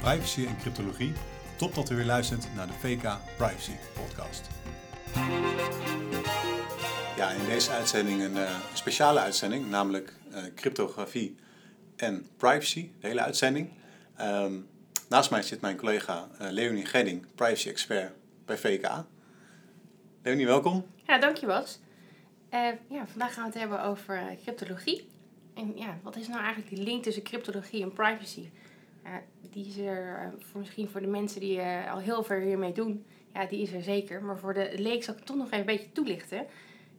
privacy en cryptologie. Top dat u weer luistert naar de VK Privacy Podcast. Ja, in deze uitzending een uh, speciale uitzending, namelijk uh, cryptografie en privacy, de hele uitzending. Um, naast mij zit mijn collega uh, Leonie Gedding, privacy expert bij VK. Leonie, welkom. Ja, dankjewel. Uh, ja, vandaag gaan we het hebben over cryptologie. En ja, wat is nou eigenlijk die link tussen cryptologie en privacy? Die is er voor misschien voor de mensen die al heel ver hiermee doen, ja, die is er zeker. Maar voor de leek zal ik toch nog even een beetje toelichten.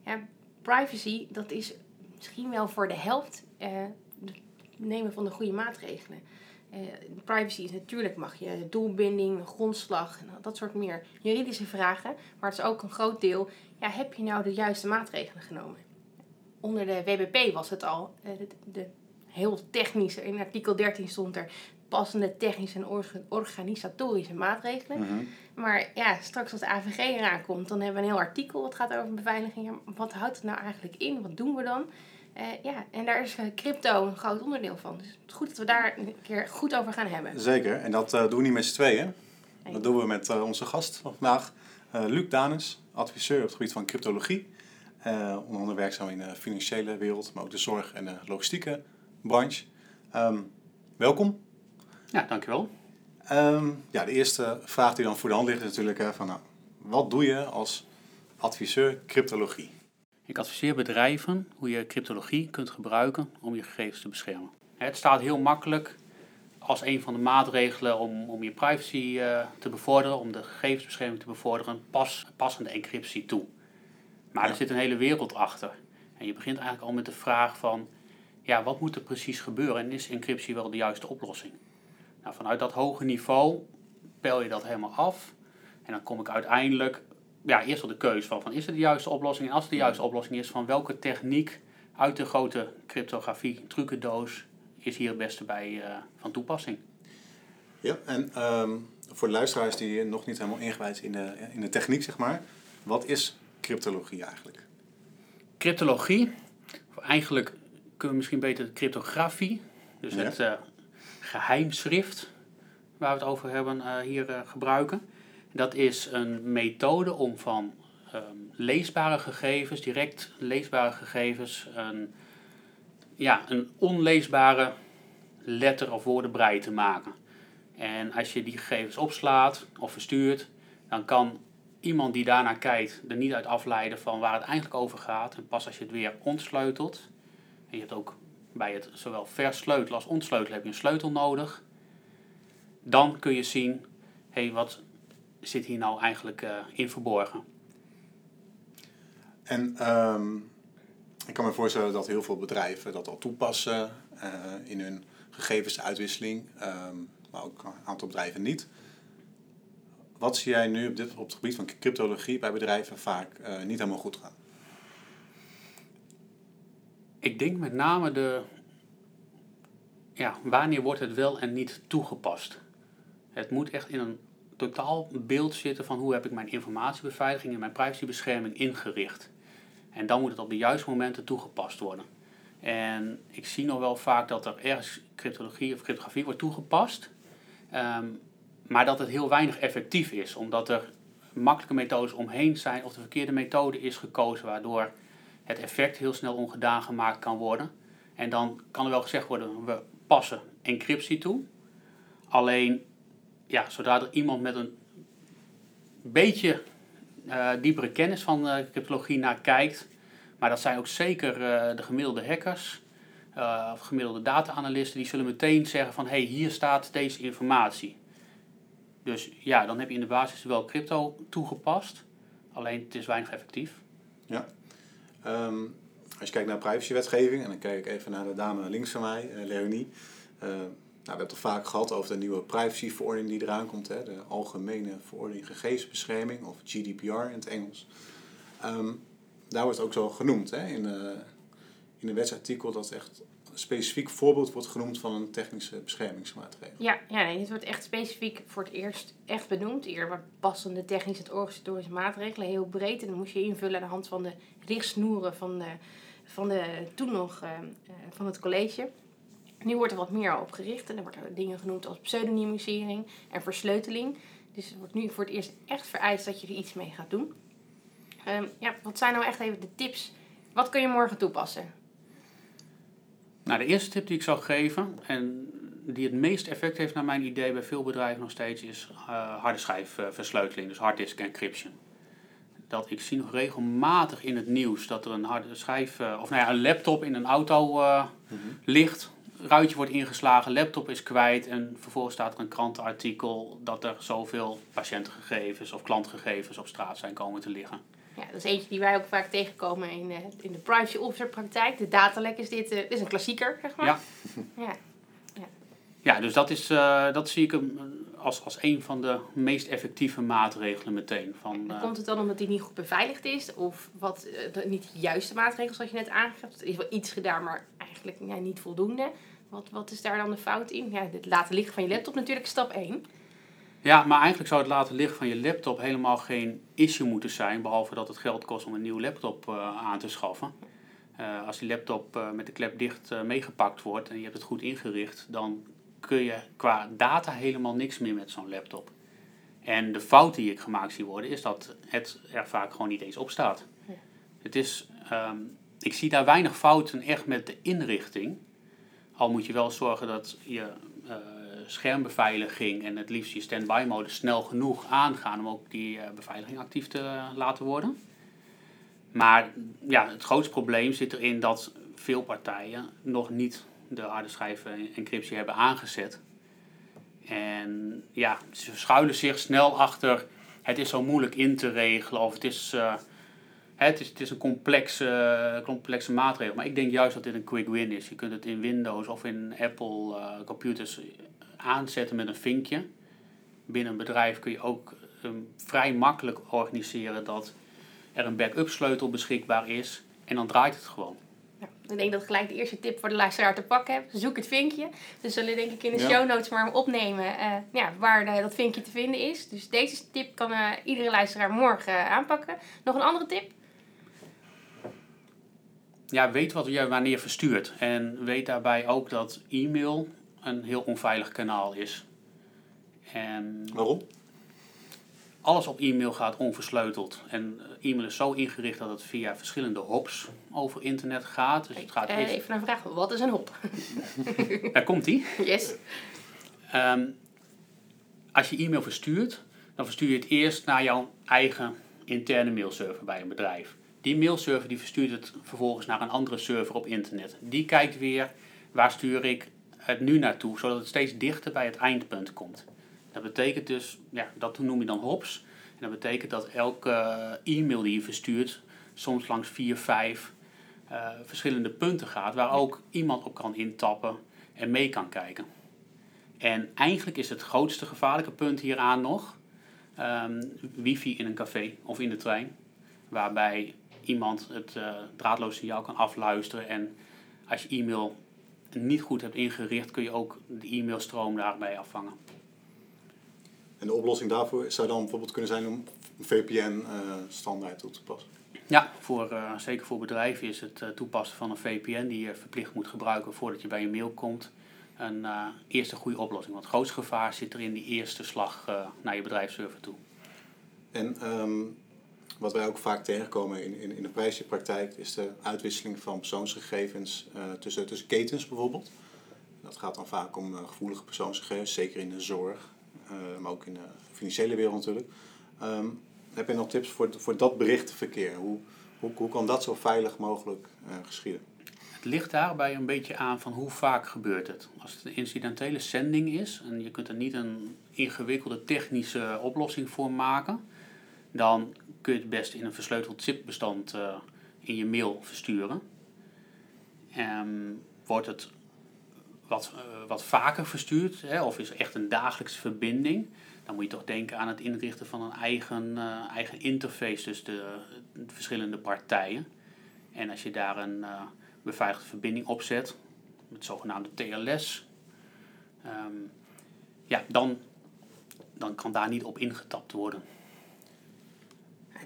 Ja, privacy, dat is misschien wel voor de helft uh, het nemen van de goede maatregelen. Privacy is natuurlijk, mag je doelbinding, grondslag, dat soort meer juridische vragen. Maar het is ook een groot deel, ja, heb je nou de juiste maatregelen genomen? Onder de WBP was het al, de, de, heel technische, in artikel 13 stond er passende technische en organisatorische maatregelen. Mhm. Maar ja, straks als de AVG eraan komt, dan hebben we een heel artikel wat gaat over beveiliging. Wat houdt het nou eigenlijk in? Wat doen we dan? Uh, ja, en daar is eh, crypto een groot onderdeel van. Dus het is goed dat we daar een keer goed over gaan hebben. Zeker, en dat uh, doen we niet met z'n tweeën. Dat doen we met onze gast van vandaag, Luc Danes, adviseur op het gebied van cryptologie. onder andere werkzaam in de financiële wereld, maar ook de zorg- en de logistieke branche. Um, welkom. Ja, dankjewel. Um, ja, de eerste vraag die dan voor de hand ligt is natuurlijk hè, van, nou, wat doe je als adviseur cryptologie? Ik adviseer bedrijven hoe je cryptologie kunt gebruiken om je gegevens te beschermen. Het staat heel makkelijk als een van de maatregelen om, om je privacy uh, te bevorderen, om de gegevensbescherming te bevorderen, pas passende encryptie toe. Maar er zit een hele wereld achter. En je begint eigenlijk al met de vraag van, ja, wat moet er precies gebeuren en is encryptie wel de juiste oplossing? Nou, vanuit dat hoge niveau pel je dat helemaal af. En dan kom ik uiteindelijk, ja, eerst op de keuze van, van is het de juiste oplossing? En als het de juiste oplossing is, van welke techniek uit de grote cryptografie trucendoos is hier het beste bij uh, van toepassing? Ja, en um, voor de luisteraars die nog niet helemaal ingewijd zijn in de, in de techniek, zeg maar, wat is cryptologie eigenlijk? Cryptologie, of eigenlijk kunnen we misschien beter cryptografie, dus het uh, geheimschrift, waar we het over hebben, uh, hier uh, gebruiken. Dat is een methode om van um, leesbare gegevens, direct leesbare gegevens, een, ja, een onleesbare letter- of woordenbrei te maken. En als je die gegevens opslaat of verstuurt, dan kan iemand die daarnaar kijkt er niet uit afleiden van waar het eigenlijk over gaat. En pas als je het weer ontsleutelt, en je hebt ook bij het zowel versleutelen als ontsleutelen heb je een sleutel nodig. Dan kun je zien, hé, hey, wat zit hier nou eigenlijk uh, in verborgen? En um, ik kan me voorstellen dat heel veel bedrijven dat al toepassen uh, in hun gegevensuitwisseling, um, maar ook een aantal bedrijven niet. Wat zie jij nu op, dit, op het gebied van cryptologie bij bedrijven vaak uh, niet helemaal goed gaan? Ik denk met name de. Ja, wanneer wordt het wel en niet toegepast? Het moet echt in een totaal beeld zitten van hoe heb ik mijn informatiebeveiliging en mijn privacybescherming ingericht. En dan moet het op de juiste momenten toegepast worden. En ik zie nog wel vaak dat er ergens cryptologie of cryptografie wordt toegepast, um, maar dat het heel weinig effectief is, omdat er makkelijke methodes omheen zijn of de verkeerde methode is gekozen, waardoor het effect heel snel ongedaan gemaakt kan worden. En dan kan er wel gezegd worden, we passen encryptie toe. Alleen, ja, zodra er iemand met een beetje uh, diepere kennis van uh, cryptologie naar kijkt, maar dat zijn ook zeker uh, de gemiddelde hackers of gemiddelde data-analysten, die zullen meteen zeggen van, hé, hey, hier staat deze informatie. Dus ja, dan heb je in de basis wel crypto toegepast, alleen het is weinig effectief. Ja. Um, als je kijkt naar privacywetgeving, en dan kijk ik even naar de dame links van mij, uh, Leonie. Uh, nou, we hebben het al vaak gehad over de nieuwe privacyverordening die eraan komt, hè, de Algemene Verordening Gegevensbescherming, of GDPR in het Engels. Um, daar wordt ook zo genoemd hè, in, uh, in een wetsartikel dat echt specifiek voorbeeld wordt genoemd van een technische beschermingsmaatregel. Ja, ja nee, dit wordt echt specifiek voor het eerst echt benoemd. Hier wordt passende technische en organisatorische maatregelen heel breed. En dan moest je invullen aan de hand van de richtsnoeren van de, van de toen nog uh, van het college. Nu wordt er wat meer op gericht en er worden dingen genoemd als pseudonymisering en versleuteling. Dus het wordt nu voor het eerst echt vereist dat je er iets mee gaat doen. Ehm, ja, wat zijn nou echt even de tips? Wat kun je morgen toepassen? Nou, de eerste tip die ik zou geven, en die het meest effect heeft naar mijn idee bij veel bedrijven nog steeds, is uh, harde schijfversleuteling, dus hard disk encryption. Dat ik zie nog regelmatig in het nieuws dat er een harde schijf, uh, of nou ja, een laptop in een auto uh, mm -hmm. ligt. Ruitje wordt ingeslagen, laptop is kwijt en vervolgens staat er een krantenartikel dat er zoveel patiëntengegevens of klantgegevens op straat zijn komen te liggen. Ja, dat is eentje die wij ook vaak tegenkomen in, uh, in de privacy officer praktijk. De datalek is dit, uh, dit is een klassieker, zeg maar. Ja. ja. Ja, ja dus dat, is, uh, dat zie ik als, als een van de meest effectieve maatregelen meteen. Van, komt het dan omdat die niet goed beveiligd is? Of wat, niet de juiste maatregelen zoals je net aangeeft? Er is wel iets gedaan, maar eigenlijk ja, niet voldoende. Wat, wat is daar dan de fout in? Ja, het laten liggen van je laptop natuurlijk stap 1. Ja, maar eigenlijk zou het laten liggen van je laptop helemaal geen issue moeten zijn, behalve dat het geld kost om een nieuwe laptop uh, aan te schaffen. Uh, als die laptop uh, met de klep dicht meegepakt wordt en je hebt het goed ingericht, dan kun je qua data helemaal niks meer met zo'n laptop. En de fout die ik gemaakt zie worden, is dat het er vaak gewoon niet eens op staat. Ja. Het is, um, ik zie daar weinig fouten echt met de inrichting. Al moet je wel zorgen dat je schermbeveiliging en het liefst je standby mode snel genoeg aangaan om ook die uh, beveiliging actief te laten worden. Maar ja, het grootste probleem zit erin dat veel partijen nog niet de harde schijven encryptie hebben aangezet. En ja, ze schuilen zich snel achter het is zo moeilijk in te regelen of het is, uh, het is, het is een complexe, complexe maatregel. Maar ik denk juist dat dit een quick win is. Je kunt het in Windows of in Apple computers aanzetten met een vinkje. Binnen een bedrijf kun je ook um, vrij makkelijk organiseren dat er een backup sleutel beschikbaar is. En dan draait het gewoon. Ja, ik denk dat gelijk de eerste tip voor de luisteraar te pakken heb. Zoek het vinkje. Dus zullen denk ik in de Ja. show notes maar opnemen uh, ja, waar uh, dat vinkje te vinden is. Dus deze tip kan uh, iedere luisteraar morgen aanpakken. Nog een andere tip? Ja, weet wat je wanneer verstuurt. En weet daarbij ook dat e-mail een heel onveilig kanaal is. En Waarom? alles op e-mail gaat onversleuteld. En eh, e-mail is zo ingericht dat het via verschillende hops over internet gaat. Dus het gaat Eh, eerst... even een vraag. Wat is een hop? Daar komt ie. Yes. Ehm, als je e-mail verstuurt, dan verstuur je het eerst naar jouw eigen interne mailserver bij een bedrijf. Die mailserver die verstuurt het vervolgens naar een andere server op internet. Die kijkt weer waar stuur ik het nu naartoe, zodat het steeds dichter bij het eindpunt komt. Dat betekent dus, ja, dat noem je dan hops. En dat betekent dat elke eh, e-mail die je verstuurt soms langs vier, vijf eh, verschillende punten gaat, waar ook iemand op kan intappen en mee kan kijken. En eigenlijk is het grootste gevaarlijke punt hieraan nog ehm, wifi in een café of in de trein, waarbij iemand het uh, draadloos signaal kan afluisteren en als je e-mail niet goed hebt ingericht, kun je ook de e-mailstroom daarbij afvangen. En de oplossing daarvoor zou dan bijvoorbeeld kunnen zijn om een VPN-standaard toe te passen. Ja, voor, uh, zeker voor bedrijven is het uh, toepassen van een VPN die je verplicht moet gebruiken voordat je bij je mail komt. Een eerste goede oplossing. Want het grootste gevaar zit er in die eerste slag naar je bedrijfsserver toe. En um, wat wij ook vaak tegenkomen in, in, in de prijsjepraktijk is de uitwisseling van persoonsgegevens tussen, tussen ketens bijvoorbeeld. Dat gaat dan vaak om gevoelige persoonsgegevens, zeker in de zorg, maar ook in de financiële wereld natuurlijk. Um, heb je nog tips voor, voor dat berichtenverkeer? Hoe, hoe, hoe kan dat zo veilig mogelijk geschieden? Het ligt daarbij een beetje aan van hoe vaak gebeurt het. Als het een incidentele zending is en je kunt er niet een ingewikkelde technische oplossing voor maken, dan kun je het best in een versleuteld zipbestand uh, in je mail versturen. En wordt het wat, uh, wat vaker verstuurd, hè, of is echt een dagelijkse verbinding, dan moet je toch denken aan het inrichten van een eigen, uh, eigen interface tussen de, de, verschillende partijen. En als je daar een beveiligde verbinding op zet, met zogenaamde TLS, um, ja, dan, dan kan daar niet op ingetapt worden.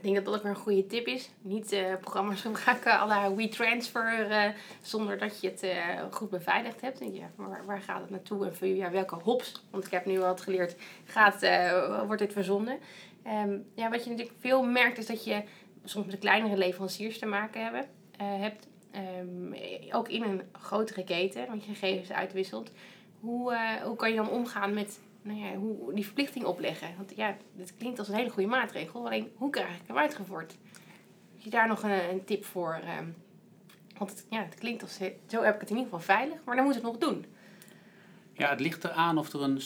Denk dat dat ook weer een goede tip is. Niet eh, programma's gebruiken à la WeTransfer eh zonder dat je het eh, goed beveiligd hebt. En ja, waar, waar gaat het naartoe en voor ja, welke hops, want ik heb nu wat geleerd, gaat, wordt dit verzonden. Ehm, ja, wat je natuurlijk veel merkt is dat je soms met kleinere leveranciers te maken hebben, hebt. Ehm, ook in een grotere keten, want je gegevens uitwisselt. Hoe, hoe kan je dan omgaan met nou ja, hoe die verplichting opleggen? Want ja, dit klinkt als een hele goede maatregel. Alleen, hoe krijg ik hem uitgevoerd? Heb je daar nog een, een tip voor? ehm? want het, ja, het klinkt als... Zo heb ik het in ieder geval veilig, maar dan moet het nog doen. Ja, het ligt eraan of er een,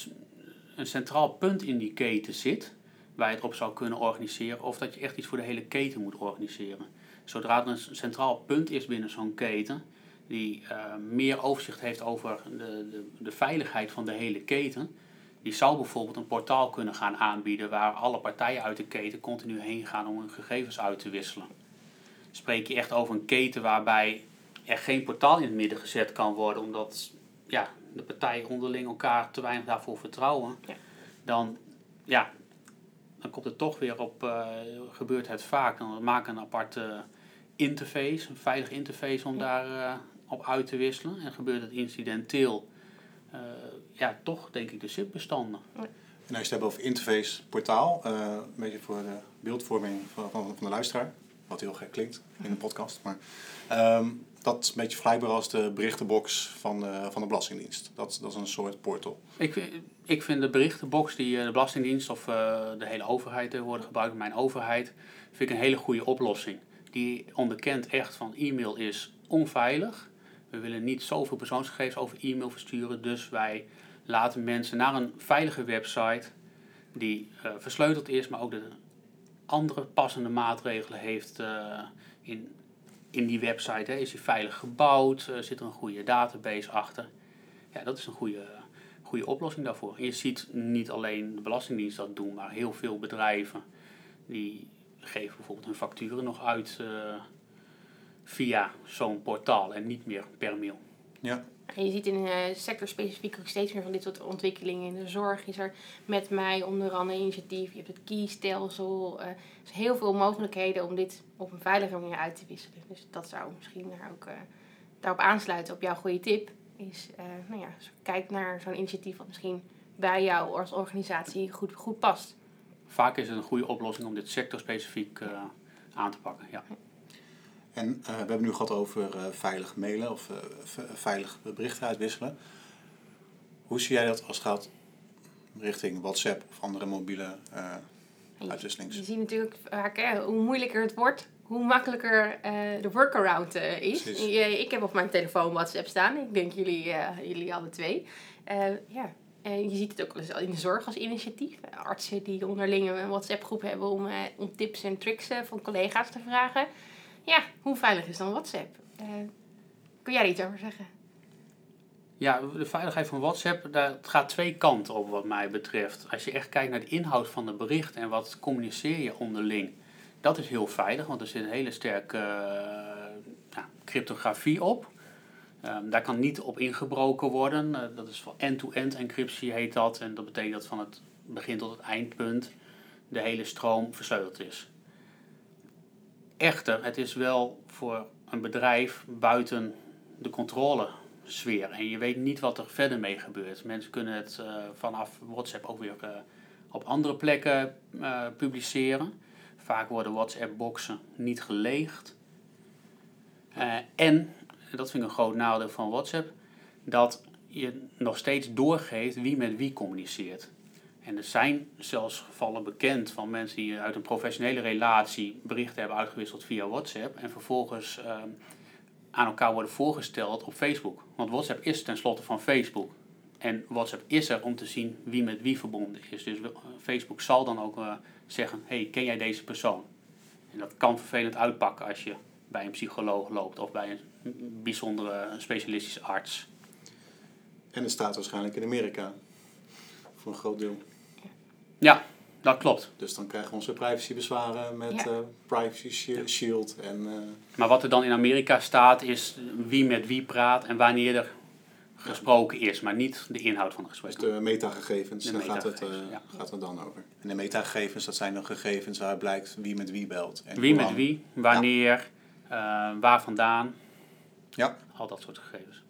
een centraal punt in die keten zit waar je het op zou kunnen organiseren, of dat je echt iets voor de hele keten moet organiseren. Zodra er een centraal punt is binnen zo'n keten, die eh, meer overzicht heeft over de, de, de veiligheid van de hele keten, die zou bijvoorbeeld een portaal kunnen gaan aanbieden waar alle partijen uit de keten continu heen gaan om hun gegevens uit te wisselen. Spreek je echt over een keten waarbij er geen portaal in het midden gezet kan worden, omdat ja, de partijen onderling elkaar te weinig daarvoor vertrouwen, Ja. dan, ja, dan komt het toch weer op, eh, gebeurt het vaak. Dan maak een aparte interface, een veilige interface om Ja. daar eh, op uit te wisselen. En gebeurt het incidenteel, eh, ja, toch denk ik de SIP-bestanden. En als je het hebt over interface portaal, eh, een beetje voor de beeldvorming van, van, van de luisteraar, wat heel gek klinkt in een podcast, maar ehm, dat is een beetje vergelijkbaar als de berichtenbox van de, van de Belastingdienst. Dat, dat is een soort portal. Ik, vind- ik vind de berichtenbox die eh, de Belastingdienst of eh, de hele overheid tegenwoordig gebruikt, mijn overheid, vind ik een hele goede oplossing. Die onderkent echt van e-mail is onveilig. We willen niet zoveel persoonsgegevens over e-mail versturen, dus wij laten mensen naar een veilige website die eh, versleuteld is, maar ook de andere passende maatregelen heeft eh, in, in die website. Hè. Is die veilig gebouwd? Eh, zit er een goede database achter? Ja, dat is een goede, goede oplossing daarvoor. Je ziet niet alleen de Belastingdienst dat doen, maar heel veel bedrijven die geven bijvoorbeeld hun facturen nog uit via zo'n portaal en niet meer per mail. Ja, En je ziet in uh, sectorspecifiek ook steeds meer van dit soort ontwikkelingen. In de zorg is er met mij onder andere initiatief. Je hebt het key-stelsel. eh, er zijn heel veel mogelijkheden om dit op een veilige manier uit te wisselen. Dus dat zou misschien daar ook eh, daarop aansluiten op jouw goede tip. Is, eh, nou ja, kijk naar zo'n initiatief wat misschien bij jou als organisatie goed, goed past. Vaak is het een goede oplossing om dit sectorspecifiek uh, aan te pakken. Ja. En uh, we hebben nu gehad over uh, veilig mailen of uh, veilig berichten uitwisselen. Hoe zie jij dat als het gaat richting WhatsApp of andere mobiele uitwisselings? Je ziet natuurlijk vaak hè, hoe moeilijker het wordt, hoe makkelijker de workaround is. Ik heb op mijn telefoon WhatsApp staan. Ik denk jullie, jullie alle twee. ja, je ziet het ook wel eens in de zorg als initiatief. Artsen die onderling een WhatsApp-groep hebben om, om tips en tricks van collega's te vragen. Ja, hoe veilig is dan WhatsApp? Uh, kun jij er iets over zeggen? Ja, de veiligheid van WhatsApp, daar, gaat twee kanten op wat mij betreft. Als je echt kijkt naar de inhoud van de bericht en wat communiceer je onderling, dat is heel veilig, want er zit een hele sterke ja, cryptografie op. Um, daar kan niet op ingebroken worden. Uh, dat is voor end-to-end -end encryptie heet dat. En dat betekent dat van het begin tot het eindpunt de hele stroom versleuteld is. Echter, het is wel voor een bedrijf buiten de controlesfeer. En je weet niet wat er verder mee gebeurt. Mensen kunnen het uh, vanaf WhatsApp ook weer uh, op andere plekken uh, publiceren. Vaak worden WhatsApp-boxen niet geleegd. Eh, en, dat vind ik een groot nadeel van WhatsApp, dat je nog steeds doorgeeft wie met wie communiceert. En er zijn zelfs gevallen bekend van mensen die uit een professionele relatie berichten hebben uitgewisseld via WhatsApp en vervolgens uh, aan elkaar worden voorgesteld op Facebook. Want WhatsApp is tenslotte van Facebook. En WhatsApp is er om te zien wie met wie verbonden is. Dus uh, Facebook zal dan ook uh, zeggen, hey, ken jij deze persoon? En dat kan vervelend uitpakken als je bij een psycholoog loopt of bij een bijzondere specialistische arts. En het staat waarschijnlijk in Amerika. Voor een groot deel. Ja, dat klopt. Dus dan krijgen we onze privacybezwaren met ja. uh, Privacy Shield. En, uh... Maar wat er dan in Amerika staat is wie met wie praat en wanneer er gesproken is, maar niet de inhoud van het Dus gesprek. de metagegevens, De daar gaat het, eh, ja. gaat het dan over. En de metagegevens, dat zijn dan gegevens waar blijkt wie met wie belt. En Wie met wie, wanneer, eh, waar vandaan, Ja. al dat soort gegevens.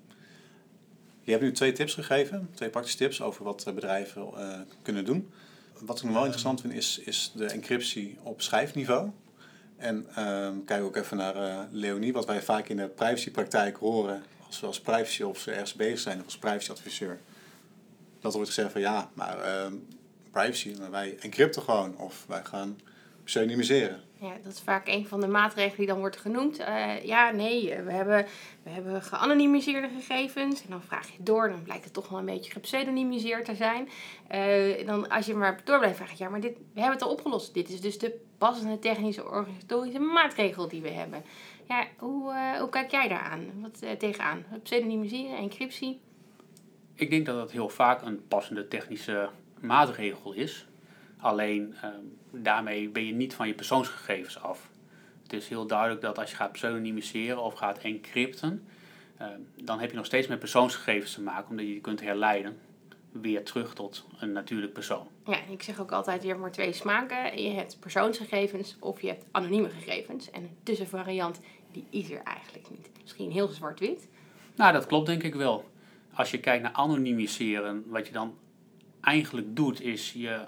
Je hebt nu twee tips gegeven, twee praktische tips over wat eh, bedrijven eh, kunnen doen. Wat ik nog wel interessant vind is, is de encryptie op schijfniveau. En ehm, kijk ook even naar eh, Leonie, wat wij vaak in de privacypraktijk horen als we als privacy officer ergens bezig zijn of als privacyadviseur. Dat wordt gezegd van ja, maar ehm, privacy, maar wij encrypten gewoon of wij gaan pseudonymiseren. Ja, dat is vaak een van de maatregelen die dan wordt genoemd. Eh, ja, nee, eh, we hebben, we hebben geanonimiseerde gegevens. En dan vraag je door, dan blijkt het toch wel een beetje gepseudonymiseerd te zijn. Eh, dan als je maar door blijft vragen, ja, maar dit, we hebben het al opgelost. Dit is dus de passende technische organisatorische maatregel die we hebben. Ja, hoe, hoe kijk jij daaraan? Wat tegenaan? Pseudonymiseren, encryptie? Ik denk dat dat heel vaak een passende technische maatregel is. Alleen ehm, daarmee ben je niet van je persoonsgegevens af. Het is heel duidelijk dat als je gaat pseudonymiseren of gaat encrypten, ehm, dan heb je nog steeds met persoonsgegevens te maken, omdat je die kunt herleiden weer terug tot een natuurlijk persoon. Ja, ik zeg ook altijd, je hebt maar twee smaken. Je hebt persoonsgegevens of je hebt anonieme gegevens. En een tussenvariant, die is er eigenlijk niet. Misschien heel zwart-wit. Nou, dat klopt denk ik wel. Als je kijkt naar anonimiseren, wat je dan eigenlijk doet, is je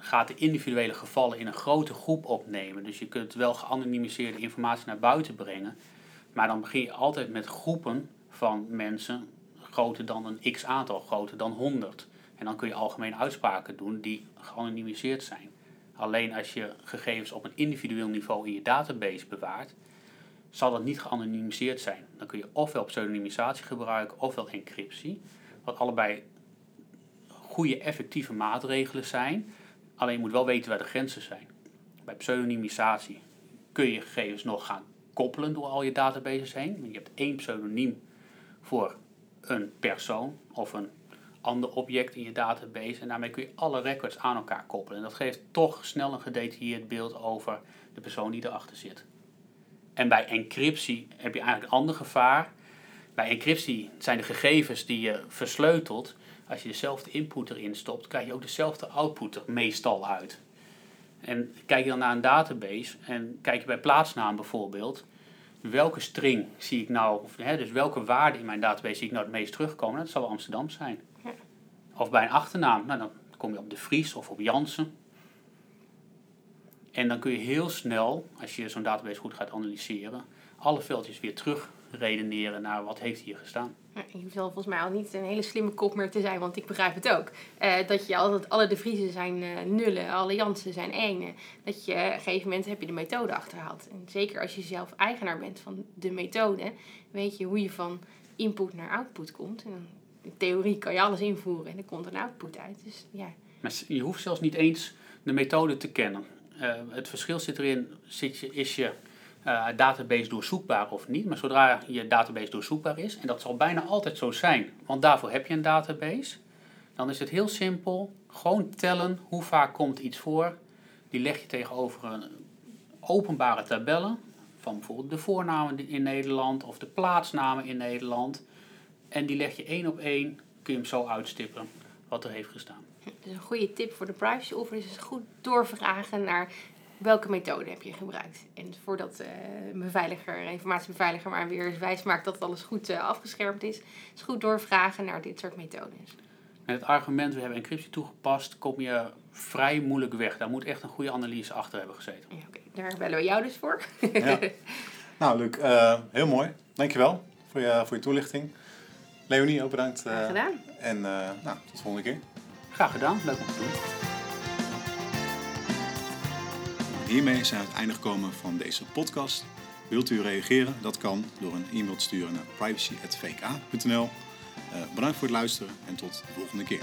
gaat de individuele gevallen in een grote groep opnemen. Dus je kunt wel geanonimiseerde informatie naar buiten brengen. Maar dan begin je altijd met groepen van mensen groter dan een x aantal, groter dan 100. En dan kun je algemene uitspraken doen die geanonimiseerd zijn. Alleen als je gegevens op een individueel niveau in je database bewaart, zal dat niet geanonimiseerd zijn. Dan kun je ofwel pseudonymisatie gebruiken ofwel encryptie. Wat allebei goede effectieve maatregelen zijn. Alleen je moet wel weten waar de grenzen zijn. Bij pseudonymisatie kun je gegevens nog gaan koppelen door al je databases heen. Je hebt één pseudoniem voor een persoon of een ander object in je database. En daarmee kun je alle records aan elkaar koppelen. En dat geeft toch snel een gedetailleerd beeld over de persoon die erachter zit. En bij encryptie heb je eigenlijk een ander gevaar. Bij encryptie zijn de gegevens die je versleutelt. Als je dezelfde input erin stopt, krijg je ook dezelfde output er meestal uit. En kijk je dan naar een database en kijk je bij plaatsnaam bijvoorbeeld, welke string zie ik nou, of, hè, dus welke waarde in mijn database zie ik nou het meest terugkomen? Dat zal Amsterdam zijn. Ja. Of bij een achternaam, nou, dan kom je op de Vries of op Jansen. En dan kun je heel snel, als je zo'n database goed gaat analyseren, alle veldjes weer terug redeneren naar wat heeft hier gestaan. Je hoeft volgens mij al niet een hele slimme kop meer te zijn, want ik begrijp het ook. Eh, dat je altijd, alle de Vriezen zijn eh, nullen, alle Jansen zijn enen. Dat je op een gegeven moment heb je de methode achterhaald. En zeker als je zelf eigenaar bent van de methode, weet je hoe je van input naar output komt. En in theorie kan je alles invoeren en er komt een output uit. Dus ja, Maar je hoeft zelfs niet eens de methode te kennen. Eh, het verschil zit erin, zit je, is je eh, database doorzoekbaar of niet. Maar zodra je database doorzoekbaar is, en dat zal bijna altijd zo zijn, want daarvoor heb je een database, dan is het heel simpel. Gewoon tellen hoe vaak komt iets voor. Die leg je tegenover een openbare tabellen van bijvoorbeeld de voornamen in Nederland of de plaatsnamen in Nederland. En die leg je één op één, kun je hem zo uitstippen wat er heeft gestaan. dus een goede tip voor de privacy officer is goed doorvragen naar welke methode heb je gebruikt. En voordat eh, een beveiliger, informatiebeveiliger maar weer eens wijs maakt dat alles goed eh, afgeschermd is, is goed doorvragen naar dit soort methodes. Met het argument, we hebben encryptie toegepast, kom je vrij moeilijk weg. Daar moet echt een goede analyse achter hebben gezeten. Ja, Oké, daar bellen we jou dus voor. Ja. Nou, Luc, eh, heel mooi. Dankjewel voor je, voor je toelichting. Leonie, ook bedankt. eh, Graag gedaan. En eh, nou, tot de volgende keer. Graag gedaan, leuk om te doen. Hiermee zijn we aan het einde gekomen van deze podcast. Wilt u reageren? Dat kan door een e-mail te sturen naar privacy.vk.nl. Eh, bedankt voor het luisteren en tot de volgende keer.